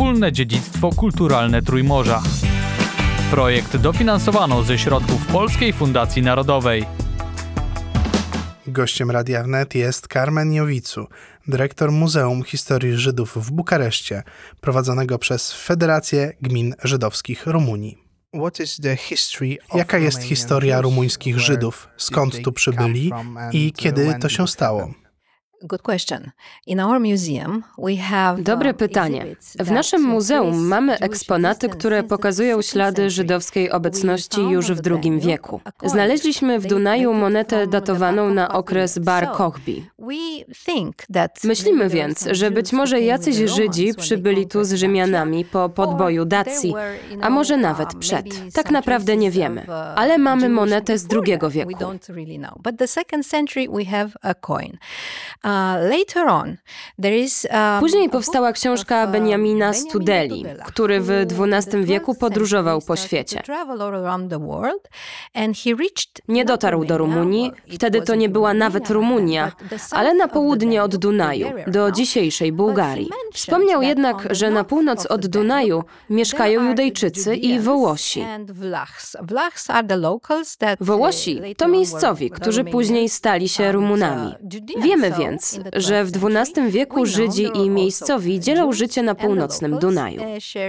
wspólne dziedzictwo kulturalne Trójmorza. Projekt dofinansowano ze środków Polskiej Fundacji Narodowej. Gościem Radia Wnet jest Carmen Jowicu, dyrektor Muzeum Historii Żydów w Bukareszcie, prowadzonego przez Federację Gmin Żydowskich Rumunii. Jaka jest historia rumuńskich Żydów? Skąd tu przybyli i kiedy to się stało? Dobre pytanie. W naszym muzeum mamy eksponaty, które pokazują ślady żydowskiej obecności już w II wieku. Znaleźliśmy w Dunaju monetę datowaną na okres Bar Kochbi. Myślimy więc, że być może jacyś Żydzi przybyli tu z Rzymianami po podboju Dacji, a może nawet przed. Tak naprawdę nie wiemy, ale mamy monetę z II wieku. Później powstała książka Benjamina Studeli, który w XII wieku podróżował po świecie. Nie dotarł do Rumunii, wtedy to nie była nawet Rumunia, ale na południe od Dunaju, do dzisiejszej Bułgarii. Wspomniał jednak, że na północ od Dunaju mieszkają Judejczycy i Wołosi. Wołosi to miejscowi, którzy później stali się Rumunami. Wiemy więc, że w XII wieku Żydzi i miejscowi dzielą życie na północnym Dunaju.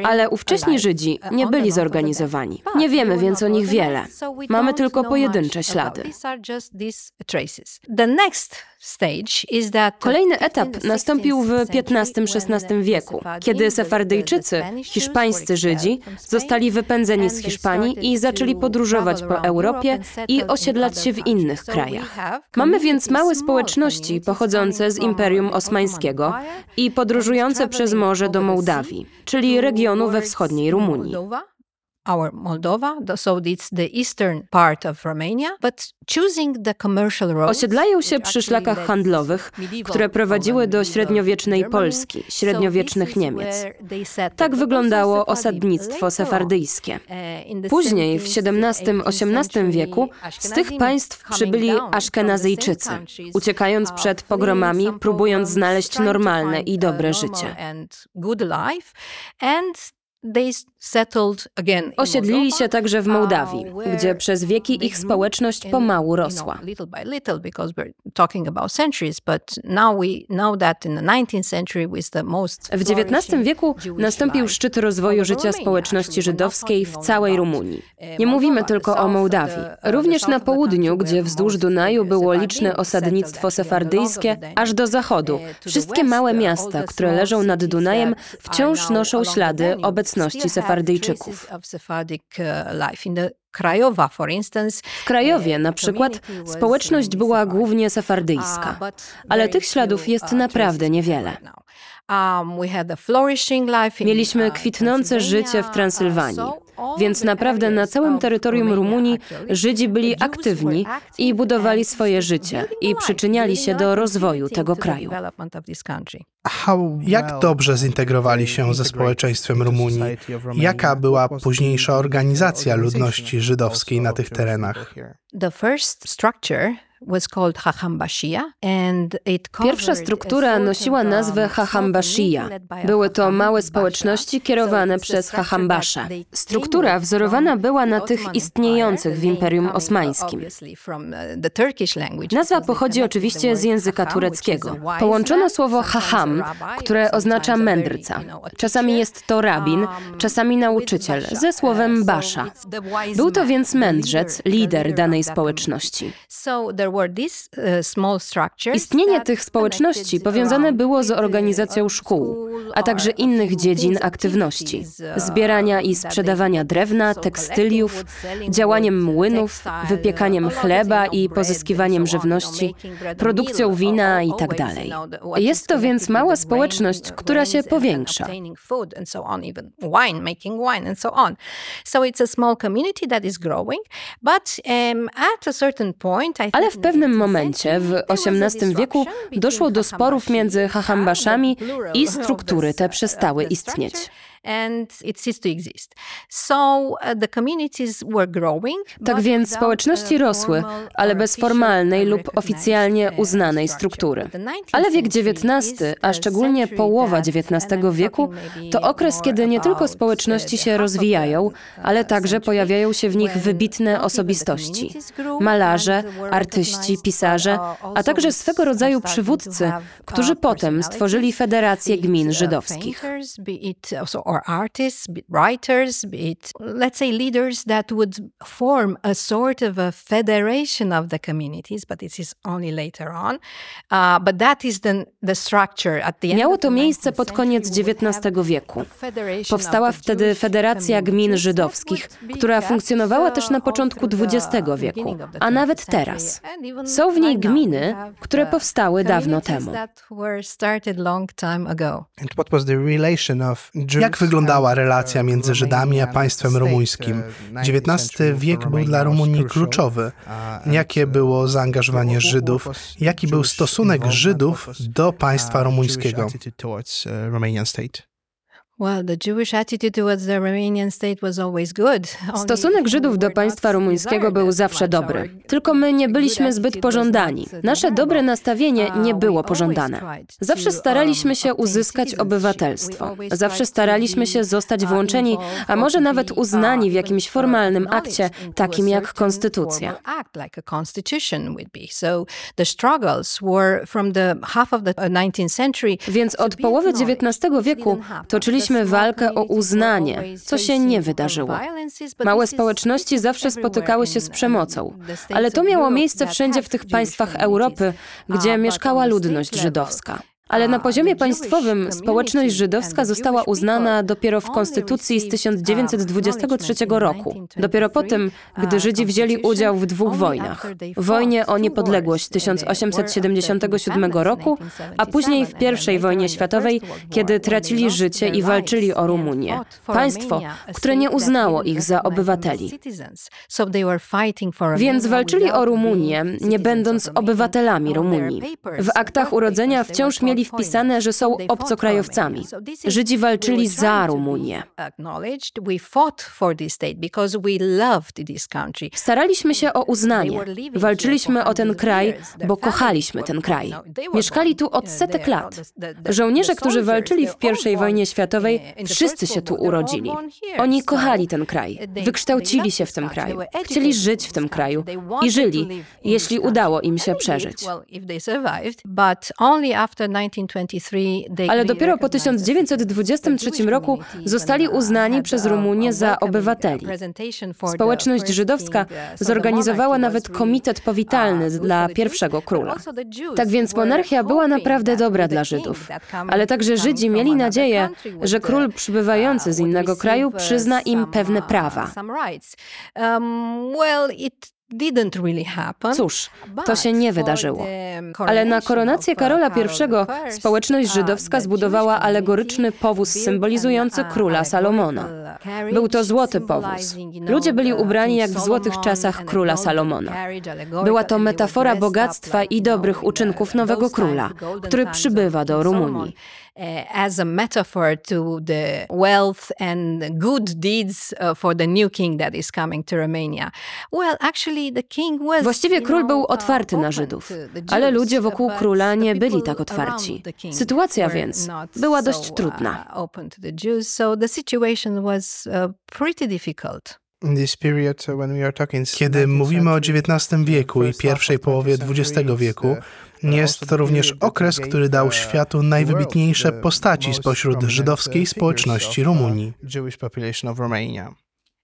Ale ówcześni Żydzi nie byli zorganizowani. Nie wiemy więc o nich wiele. Mamy tylko pojedyncze ślady. Kolejny etap nastąpił w XV-XVI wieku, kiedy Sefardyjczycy, hiszpańscy Żydzi, zostali wypędzeni z Hiszpanii i zaczęli podróżować po Europie i osiedlać się w innych krajach. Mamy więc małe społeczności pochodzące z Imperium Osmańskiego i podróżujące przez morze do Mołdawii, czyli regionu we wschodniej Rumunii our Moldova, so it's the eastern part of Romania, but choosing the commercial roads, Osiedlają się przy szlakach handlowych, które prowadziły do średniowiecznej Polski, średniowiecznych Niemiec. Tak wyglądało osadnictwo sefardyjskie. uh, Później, w XVII-XVIII wieku, z tych państw przybyli Aszkenazyjczycy, uciekając przed pogromami, próbując znaleźć normalne i dobre życie. Osiedlili się także w Mołdawii, gdzie przez wieki ich społeczność pomału rosła. W XIX wieku nastąpił szczyt rozwoju życia społeczności żydowskiej w całej Rumunii. Nie mówimy tylko o Mołdawii. Również na południu, gdzie wzdłuż Dunaju było liczne osadnictwo sefardyjskie, aż do zachodu. Wszystkie małe miasta, które leżą nad Dunajem, wciąż noszą ślady obecności sefardyjczyków. W Krajowie na przykład społeczność była głównie sefardyjska, ale tych śladów jest naprawdę niewiele. Mieliśmy kwitnące życie w Transylwanii, więc naprawdę na całym terytorium Rumunii Żydzi byli aktywni i budowali swoje życie i przyczyniali się do rozwoju tego kraju. Jak dobrze zintegrowali się ze społeczeństwem Rumunii? Jaka była późniejsza organizacja ludności żydowskiej na tych terenach? Pierwsza struktura nosiła nazwę Hahambashia. Były to małe społeczności kierowane przez Hahambasza. Struktura wzorowana była na tych istniejących w Imperium Osmańskim. Nazwa pochodzi oczywiście z języka tureckiego. Połączono słowo haham, które oznacza mędrca. Czasami jest to rabin, czasami nauczyciel, ze słowem basza. Był to więc mędrzec, lider danej społeczności. Istnienie tych społeczności powiązane było z organizacją szkół, a także innych dziedzin aktywności zbierania i sprzedawania drewna, tekstyliów, działaniem młynów, wypiekaniem chleba i pozyskiwaniem żywności, produkcją wina itd. Tak Jest to więc mała społeczność, która się powiększa. Ale w pewnym momencie, w XVIII wieku, doszło do sporów między Hahambaszami i struktury te przestały istnieć. And it ceased to exist. So uh, the communities were growing. Tak więc społeczności a rosły, ale bez formalnej lub oficjalnie uh, uznanej struktury. The 19th Ale wiek XIX, a szczególnie połowa XIX wieku, to okres, kiedy nie tylko społeczności uh, się rozwijają, uh, ale także pojawiają się w nich wybitne osobistości. Malarze, artyści, pisarze, uh, a także we swego rodzaju przywódcy, uh, którzy potem stworzyli Federację Gmin uh, Żydowskich. Or artists, be it writers, be it let's say leaders that would form a sort of a federation of the communities, but this is only later on. Uh, but that is the, the structure at the end Miało to miejsce 19th pod koniec XIX wieku. Powstała wtedy Federacja Gmin Żydowskich, która funkcjonowała też na początku XX wieku, a nawet 20th century. teraz. Są w niej gminy, które uh, powstały dawno temu. that were started long time ago. And what was the relation of Jews Jak wyglądała relacja między Żydami a państwem rumuńskim? 19th XIX wiek był dla Rumunii kluczowy. Jakie było zaangażowanie Żydów? Jaki był stosunek? Żydów do państwa rumuńskiego? Stosunek Żydów do państwa rumuńskiego był zawsze dobry. Tylko my nie byliśmy zbyt pożądani. Nasze dobre nastawienie Uh, nie było pożądane. Zawsze staraliśmy się uzyskać obywatelstwo. Zawsze staraliśmy się zostać uh, włączeni, a może nawet uznani w jakimś formalnym akcie, takim jak konstytucja. uh, 19th century Więc od połowy. XIX wieku happen. Toczyliśmy walkę o uznanie, co się nie wydarzyło. Małe społeczności zawsze spotykały się z przemocą, ale to miało miejsce wszędzie w tych państwach. Europy, gdzie mieszkała ludność żydowska. Ale na uh, poziomie państwowym społeczność żydowska została uznana dopiero w konstytucji z received, uh, 1923 acknowledgement roku. Dopiero po tym, gdy uh, Żydzi wzięli udział w dwóch wojnach. Wojnie o niepodległość wars, the war after 1877 independence roku, a później w 1877, pierwszej and then wojnie światowej, kiedy tracili życie i walczyli o Rumunię. Państwo, które nie uznało ich za obywateli. Więc walczyli o Rumunię, nie będąc obywatelami Rumunii. W aktach urodzenia wciąż mieli called wpisane, że są obcokrajowcami. Żydzi walczyli za Rumunię. Staraliśmy się o uznanie. Walczyliśmy o ten kraj, bo kochaliśmy ten kraj. Mieszkali tu od setek lat. Żołnierze, którzy walczyli w born wojnie światowej, wszyscy się tu urodzili. Oni kochali ten kraj, wykształcili się w tym kraju, chcieli żyć w tym kraju i żyli, jeśli udało im się przeżyć. Well, if they survived. But only after 1923 they Ale dopiero po recognized the 1923 Jewish roku zostali uznani przez uh, Rumunię za uh, obywateli. Społeczność żydowska uh, zorganizowała nawet komitet powitalny dla pierwszego króla. Tak więc monarchia była naprawdę dobra dla Żydów. Ale także Żydzi mieli nadzieję, że król przybywający z innego kraju przyzna im pewne prawa. Cóż, to się nie wydarzyło. Ale na koronację uh, Karola Karol I społeczność uh, żydowska zbudowała alegoryczny powóz symbolizujący uh, króla Salomona. Był to złoty powóz. Ludzie byli ubrani jak w złotych czasach króla Salomona. Była to metafora bogactwa i dobrych uczynków nowego króla, który przybywa do Rumunii. Uh, as a metaphor to the wealth and good deeds uh, for the new king that is coming to Romania. Well, actually the king was Właściwie król know, był uh, otwarty na open Żydów, to the ale Jews, ludzie wokół but króla nie byli people tak otwarci. around the king Sytuacja were więc not była dość so, trudna. open to the Jews, so the situation was uh, pretty difficult. In this period, when we are talking Kiedy mówimy o XIX wieku i pierwszej połowie XX wieku, jest to również okres, który dał światu najwybitniejsze postaci spośród żydowskiej społeczności Rumunii.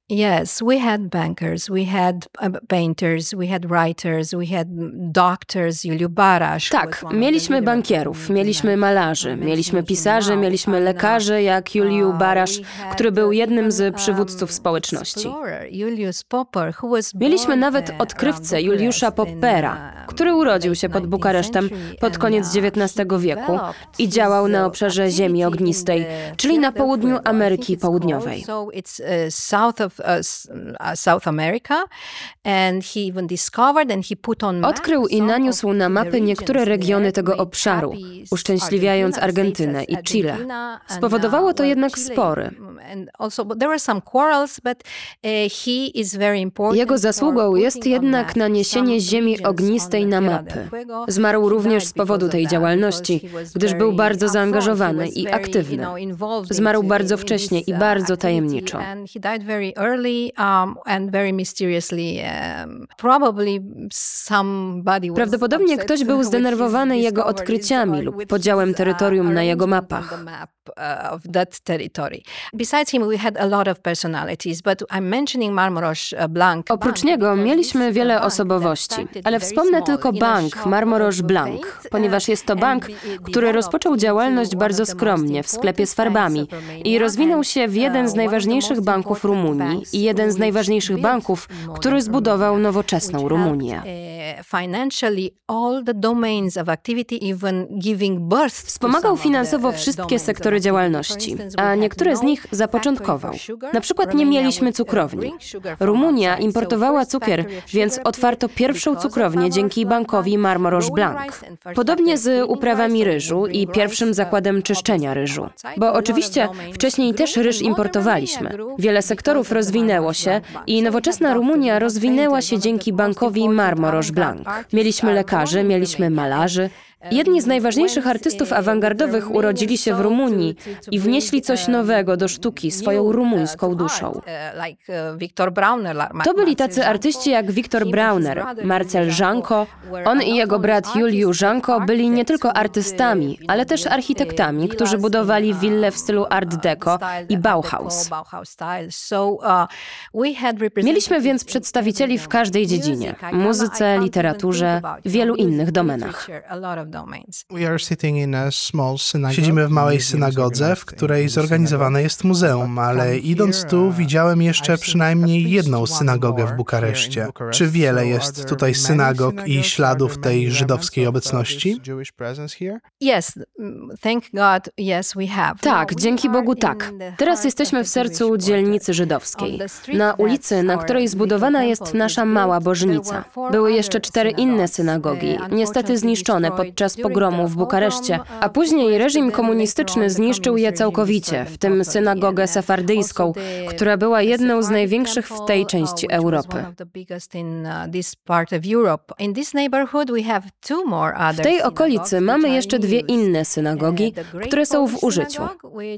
Yes, we had bankers, we had uh, painters, we had writers, we had doctors, Juliu Barasz. Tak, mieliśmy bankierów, mieliśmy malarzy, mieliśmy pisarzy, mieliśmy lekarzy, jak Juliu uh, Barasz, we had, który był uh, jednym z przywódców um, społeczności. who was Mieliśmy nawet odkrywcę Juliusza Poppera, uh, który urodził się pod 19th Bukaresztem pod koniec XIX wieku i działał na obszarze ziemi ognistej, czyli na południu Ameryki Południowej. Called, So it's uh, south of uh, s- uh, South America and he even discovered and he put on map Odkrył i naniósł na mapy niektóre regiony tego obszaru, uszczęśliwiając Argentynę i Chile. And, Spowodowało uh, to jednak spory. uh, Jego zasługą jest jednak naniesienie ziemi ognistej na mapy. Zmarł również z powodu tej działalności, gdyż był bardzo zaangażowany i aktywny. Zmarł bardzo wcześnie i uh, bardzo tajemniczo. Early um, and very mysteriously. Um, probably somebody Prawdopodobnie ktoś był zdenerwowany jego odkryciami lub podziałem uh, terytorium na jego mapach. uh, of that territory. Besides him, we had a lot of personalities, but I'm mentioning uh, Blanc. Oprócz niego mieliśmy wiele osobowości, ale wspomnę tylko bank Blanc, paint, ponieważ jest to bank, który rozpoczął działalność bardzo skromnie w sklepie z farbami i rozwinął się w jeden z najważniejszych banków Rumunii i jeden z najważniejszych banków, który zbudował nowoczesną Rumunię. Helped, financially all the domains of activity, even giving birth to some Wspomagał finansowo uh, wszystkie sektory działalności, a niektóre z nich zapoczątkował. Na przykład nie mieliśmy uh, cukrowni. Rumunia importowała cukier, więc otwarto pierwszą cukrownię dzięki Blanc bankowi growing Blanc. Podobnie z uprawami ryżu i pierwszym zakładem czyszczenia ryżu. Bo oczywiście wcześniej też ryż importowaliśmy. Wiele sektorów rozwinęło się Blanc i nowoczesna Rumunia rozwinęła się dzięki bankowi Marmoroż avant-garde Blanc. Mieliśmy lekarzy, mieliśmy malarzy. Jedni z najważniejszych artystów awangardowych urodzili się w Rumunii i wnieśli coś nowego do sztuki swoją rumuńską duszą. To byli tacy artyści jak Wiktor Brauner, Marcel Żanko. On i jego brat Juliu Żanko byli nie tylko artystami, ale też architektami, którzy budowali wille w stylu Art Deco i Bauhaus. Mieliśmy więc przedstawicieli w każdej dziedzinie muzyce, literaturze, wielu innych domenach. We are sitting in a small synagogue. Siedzimy w małej synagodze, w której zorganizowane jest muzeum, ale idąc tu widziałem jeszcze przynajmniej jedną synagogę w Bukareszcie. Czy wiele jest tutaj synagog i śladów tej żydowskiej obecności? Tak, dzięki Bogu tak. Teraz jesteśmy w sercu dzielnicy żydowskiej. Na ulicy, na której zbudowana jest nasza mała bożnica. Były jeszcze cztery inne synagogi, niestety zniszczone podczas pogromu w Bukareszcie, a później reżim komunistyczny zniszczył je całkowicie, w tym synagogę sefardyjską, która była jedną z największych w tej części Europy. W tej okolicy mamy jeszcze dwie inne synagogi, które są w użyciu.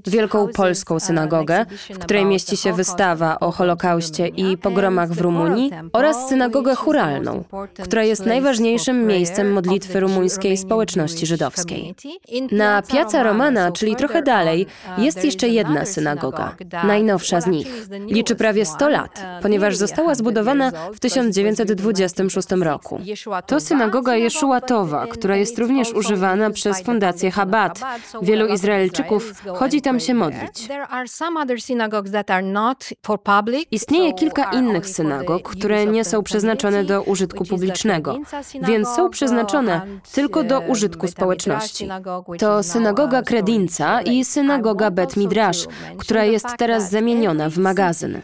Wielką Polską Synagogę, w której mieści się wystawa o Holokauście i pogromach w Rumunii oraz synagogę churalną, która jest najważniejszym miejscem modlitwy rumuńskiej społeczności żydowskiej. Na Piazza Romana, czyli trochę dalej, jest jeszcze jedna synagoga, najnowsza z nich. Liczy prawie 100 lat, ponieważ została zbudowana w 1926 roku. To synagoga Jeszułatowa, która jest również używana przez Fundację Chabad. Wielu Izraelczyków chodzi tam się modlić. Istnieje kilka innych synagog, które nie są przeznaczone do użytku publicznego, więc są przeznaczone tylko do użytku społeczności. To synagoga Kredinca i synagoga Bet Midrash, która jest teraz zamieniona w magazyn.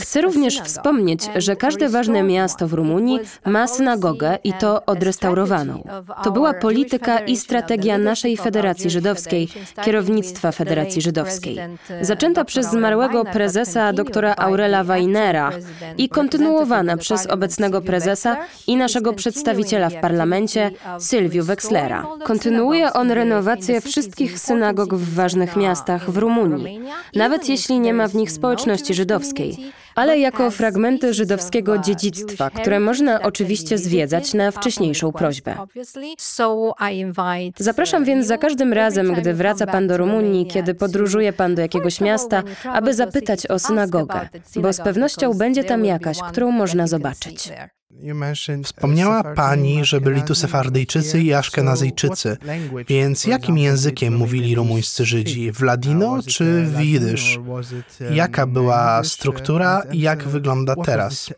Chcę również wspomnieć, że każde ważne miasto w Rumunii ma synagogę i to odrestaurowaną. To była polityka i strategia naszej Federacji Żydowskiej, kierownictwa Federacji Żydowskiej, zaczęta przez zmarłego prezesa doktora Aurela Weinera i kontynuowana przez obecnego prezesa i naszego przedstawiciela w parlamencie, Sylwiu Wexlera. Kontynuuje on renowację wszystkich synagog w ważnych miastach w Rumunii nawet jeśli nie ma w nich społeczności żydowskiej, ale jako fragmenty żydowskiego dziedzictwa, które można oczywiście zwiedzać na wcześniejszą prośbę. Zapraszam więc za każdym razem, gdy wraca Pan do Rumunii, kiedy podróżuje Pan do jakiegoś miasta, aby zapytać o synagogę, bo z pewnością będzie tam jakaś, którą można zobaczyć. Wspomniała Pani, że byli tu Sefardyjczycy i Aszkenazyjczycy, więc jakim językiem mówili rumuńscy Żydzi? W ladino czy w? Jaka była struktura i jak wygląda teraz?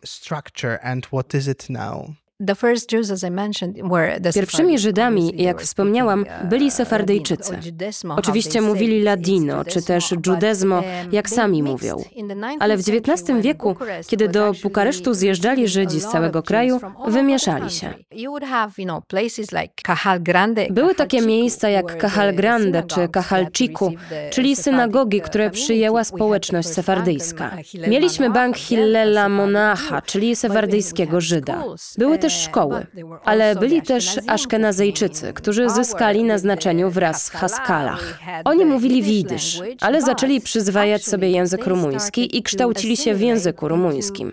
Pierwszymi. Żydami, jak wspomniałam, uh, byli Sefardyjczycy. Judesmo, how Oczywiście mówili ladino, czy też Judesmo, judezmo, um, jak sami mówią. in the 19th Ale w XIX wieku, kiedy do Bukaresztu zjeżdżali Żydzi z całego kraju, wymieszali się. Były takie miejsca jak the Grande czy received the czyli synagogi, które community. przyjęła społeczność sefardyjska. uh, Mieliśmy bank again, a Hillela Sephardic Monacha, czyli sefardyjskiego Żyda. Były uh, też szkoły, ale byli też came którzy zyskali na znaczeniu wraz Haskalah. Haskalach. Oni mówili widysz, ale zaczęli przyzwajać sobie język rumuński i kształcili się w języku rumuńskim.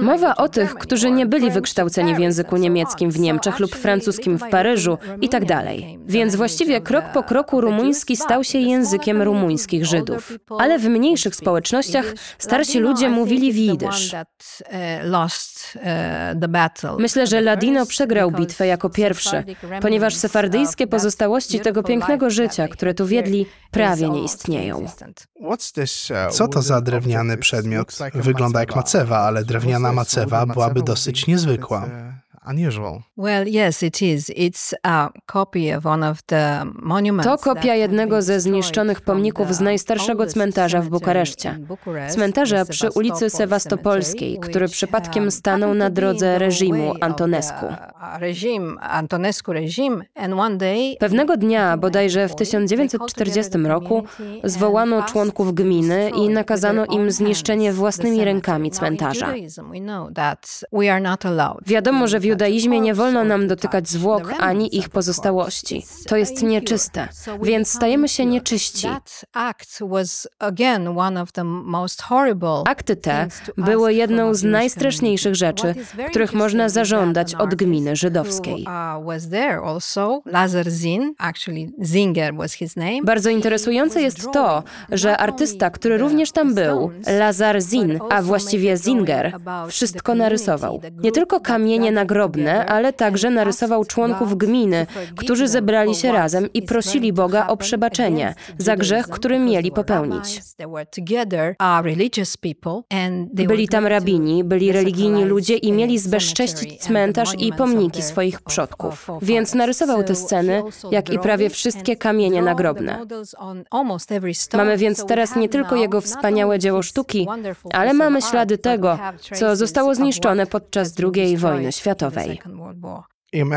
Mowa o tych, którzy nie byli wykształceni w języku niemieckim w Niemczech lub francuskim w Paryżu i tak dalej. Więc właściwie krok po kroku rumuński stał się językiem rumuńskich Żydów. Ale w would mniejszych społecznościach starsi ludzie mówili uh, uh, the battle. Myślę, że Ladino przegrał bitwę jako pierwszy, ponieważ sefardyjskie pozostałości tego pięknego życia, które tu wiedli, prawie nie istnieją. uh, Co to za drewniany przedmiot? Wygląda jak macewa, ale drewniana macewa byłaby dosyć be- niezwykła. Unusual. Well, yes, it is. It's a copy of one of the monuments To kopia jednego ze zniszczonych pomników the z najstarszego cmentarza w Bukareszcie. Cmentarza the przy ulicy Sewastopolskiej, który przypadkiem um, stanął na drodze reżimu Antonescu. the, uh, Regime, Antonescu regime, and one day, Pewnego dnia, bodajże w 1940, 1940 roku, zwołano członków gminy i nakazano im zniszczenie własnymi the rękami cmentarza. Wiadomo, że w judaizmie nie wolno nam dotykać touch zwłok ani ich pozostałości. To jest nieczyste, więc stajemy się nieczyści. Akty te były jedną z najstraszniejszych rzeczy, których można zażądać od gminy żydowskiej. uh. Bardzo interesujące jest to, że artysta, który również tam był, Lazar Zin, a właściwie Zinger, wszystko narysował. Nie tylko kamienie nagrobne, together ale także narysował członków gminy, którzy zebrali się razem i prosili Boga o przebaczenie za grzech, który mieli popełnić. Byli tam rabini, byli religijni ludzie i mieli zbezcześcić cmentarz i pomniki swoich przodków. Więc narysował te sceny, jak i prawie wszystkie kamienie nagrobne. Mamy więc teraz nie tylko jego wspaniałe dzieło sztuki, ale mamy ślady tego, co zostało zniszczone podczas II wojny the światowej.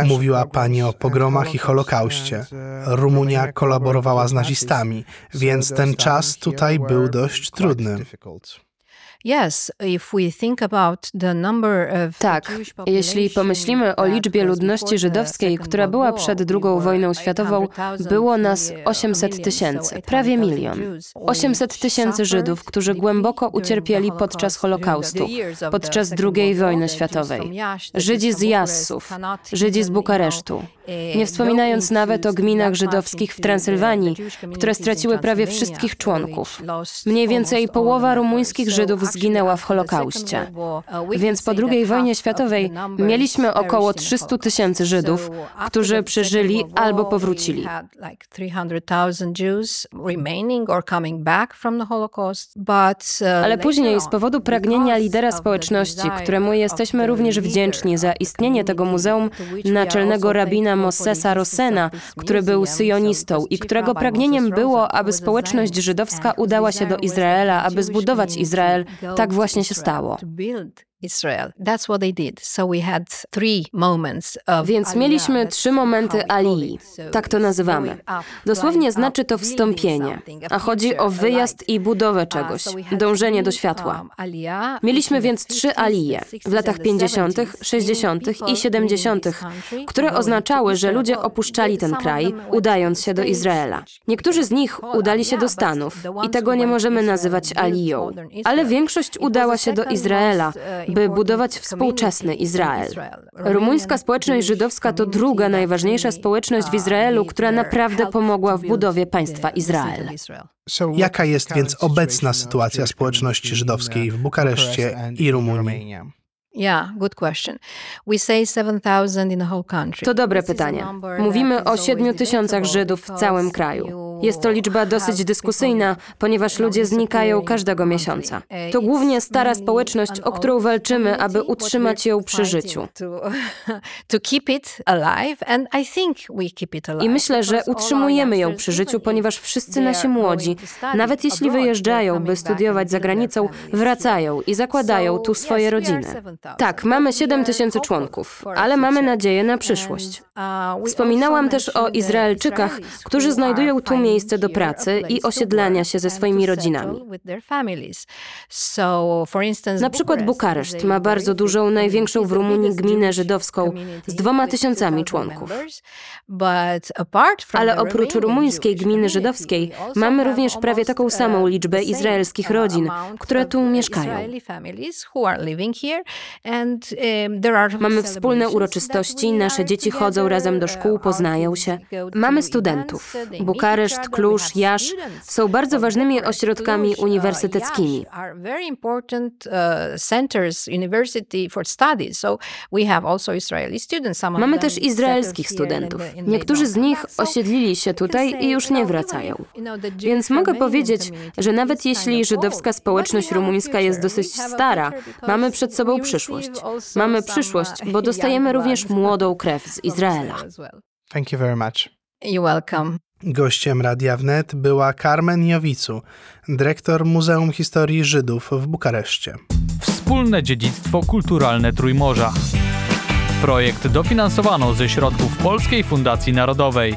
Mówiła pani o pogromach i Holokauście. Rumunia kolaborowała z nazistami, więc ten czas tutaj był dość trudny. Tak, jeśli pomyślimy o liczbie ludności żydowskiej, która była przed II wojną światową, 800,000, było nas maybe a 800 million, tysięcy, prawie 800,000 milion. Jews, 800 tysięcy Żydów, którzy głęboko ucierpieli podczas Holokaustu, podczas II wojny światowej. Żydzi z Jassów, Żydzi z Bukaresztu. Nie eh, wspominając nawet o gminach żydowskich w Transylwanii, które straciły prawie wszystkich członków. Mniej więcej połowa rumuńskich Żydów zginęła w Holokauście. We Więc po II wojnie światowej mieliśmy około perished in the 300 tysięcy. Żydów, którzy przeżyli albo powrócili. we had like 300,000 Jews remaining or coming back from the Holocaust. But, uh, Ale później z powodu pragnienia lidera społeczności, któremu jesteśmy również wdzięczni za istnienie tego muzeum, naczelnego rabina the Mossesa Rossena, który był syjonistą i którego pragnieniem było, aby społeczność żydowska udała się do Izraela, aby zbudować Izrael. Tak właśnie się stało. Israel. That's what they did. So we had three moments of Więc mieliśmy trzy momenty alii. Tak to nazywamy. Dosłownie znaczy to wstąpienie, a chodzi o wyjazd i budowę czegoś, dążenie do światła. Mieliśmy więc trzy alije w latach 50., 60. i 70., które oznaczały, że ludzie opuszczali ten kraj, udając się do Izraela. Niektórzy z nich udali się do Stanów i tego nie możemy nazywać aliją, ale większość udała się do Izraela, by budować współczesny Izrael. Rumuńska społeczność żydowska to druga najważniejsza społeczność w Izraelu, która naprawdę pomogła w budowie państwa Izrael. Jaka jest więc obecna sytuacja społeczności żydowskiej w Bukareszcie i Rumunii? Yeah, good question. We say 7,000 in the whole country. To dobre pytanie. Mówimy o is 7 always tysiącach Żydów w całym kraju. Jest to liczba dosyć dyskusyjna, ponieważ ludzie znikają każdego miesiąca. To głównie stara społeczność, o którą walczymy, aby utrzymać ją przy życiu. I myślę, że utrzymujemy ją przy życiu, ponieważ wszyscy nasi młodzi, nawet jeśli wyjeżdżają, by studiować za granicą, wracają i zakładają tu swoje rodziny. Tak, mamy 7 tysięcy członków, ale mamy nadzieję na przyszłość. Wspominałam też o Izraelczykach, którzy znajdują tu miejsce do pracy i osiedlania się ze swoimi rodzinami. Na przykład Bukareszt ma bardzo dużą, największą w Rumunii gminę żydowską z dwoma tysiącami członków. Ale oprócz rumuńskiej gminy żydowskiej mamy również prawie taką samą liczbę izraelskich rodzin, które tu mieszkają. Mamy wspólne uroczystości, nasze dzieci chodzą razem do szkół, poznają się. Mamy studentów. Kluż, Jasz są bardzo ważnymi ośrodkami uniwersyteckimi. Mamy też izraelskich studentów. Niektórzy z nich osiedlili się tutaj i już nie wracają. Więc mogę powiedzieć, że nawet jeśli żydowska społeczność rumuńska jest dosyć stara, mamy przed sobą przyszłość. Mamy przyszłość, bo dostajemy również młodą krew z Izraela. Thank you very much. You're welcome. Gościem Radia Wnet była Carmen Jowicu, dyrektor Muzeum Historii Żydów w Bukareszcie. Wspólne dziedzictwo kulturalne Trójmorza. Projekt dofinansowano ze środków Polskiej Fundacji Narodowej.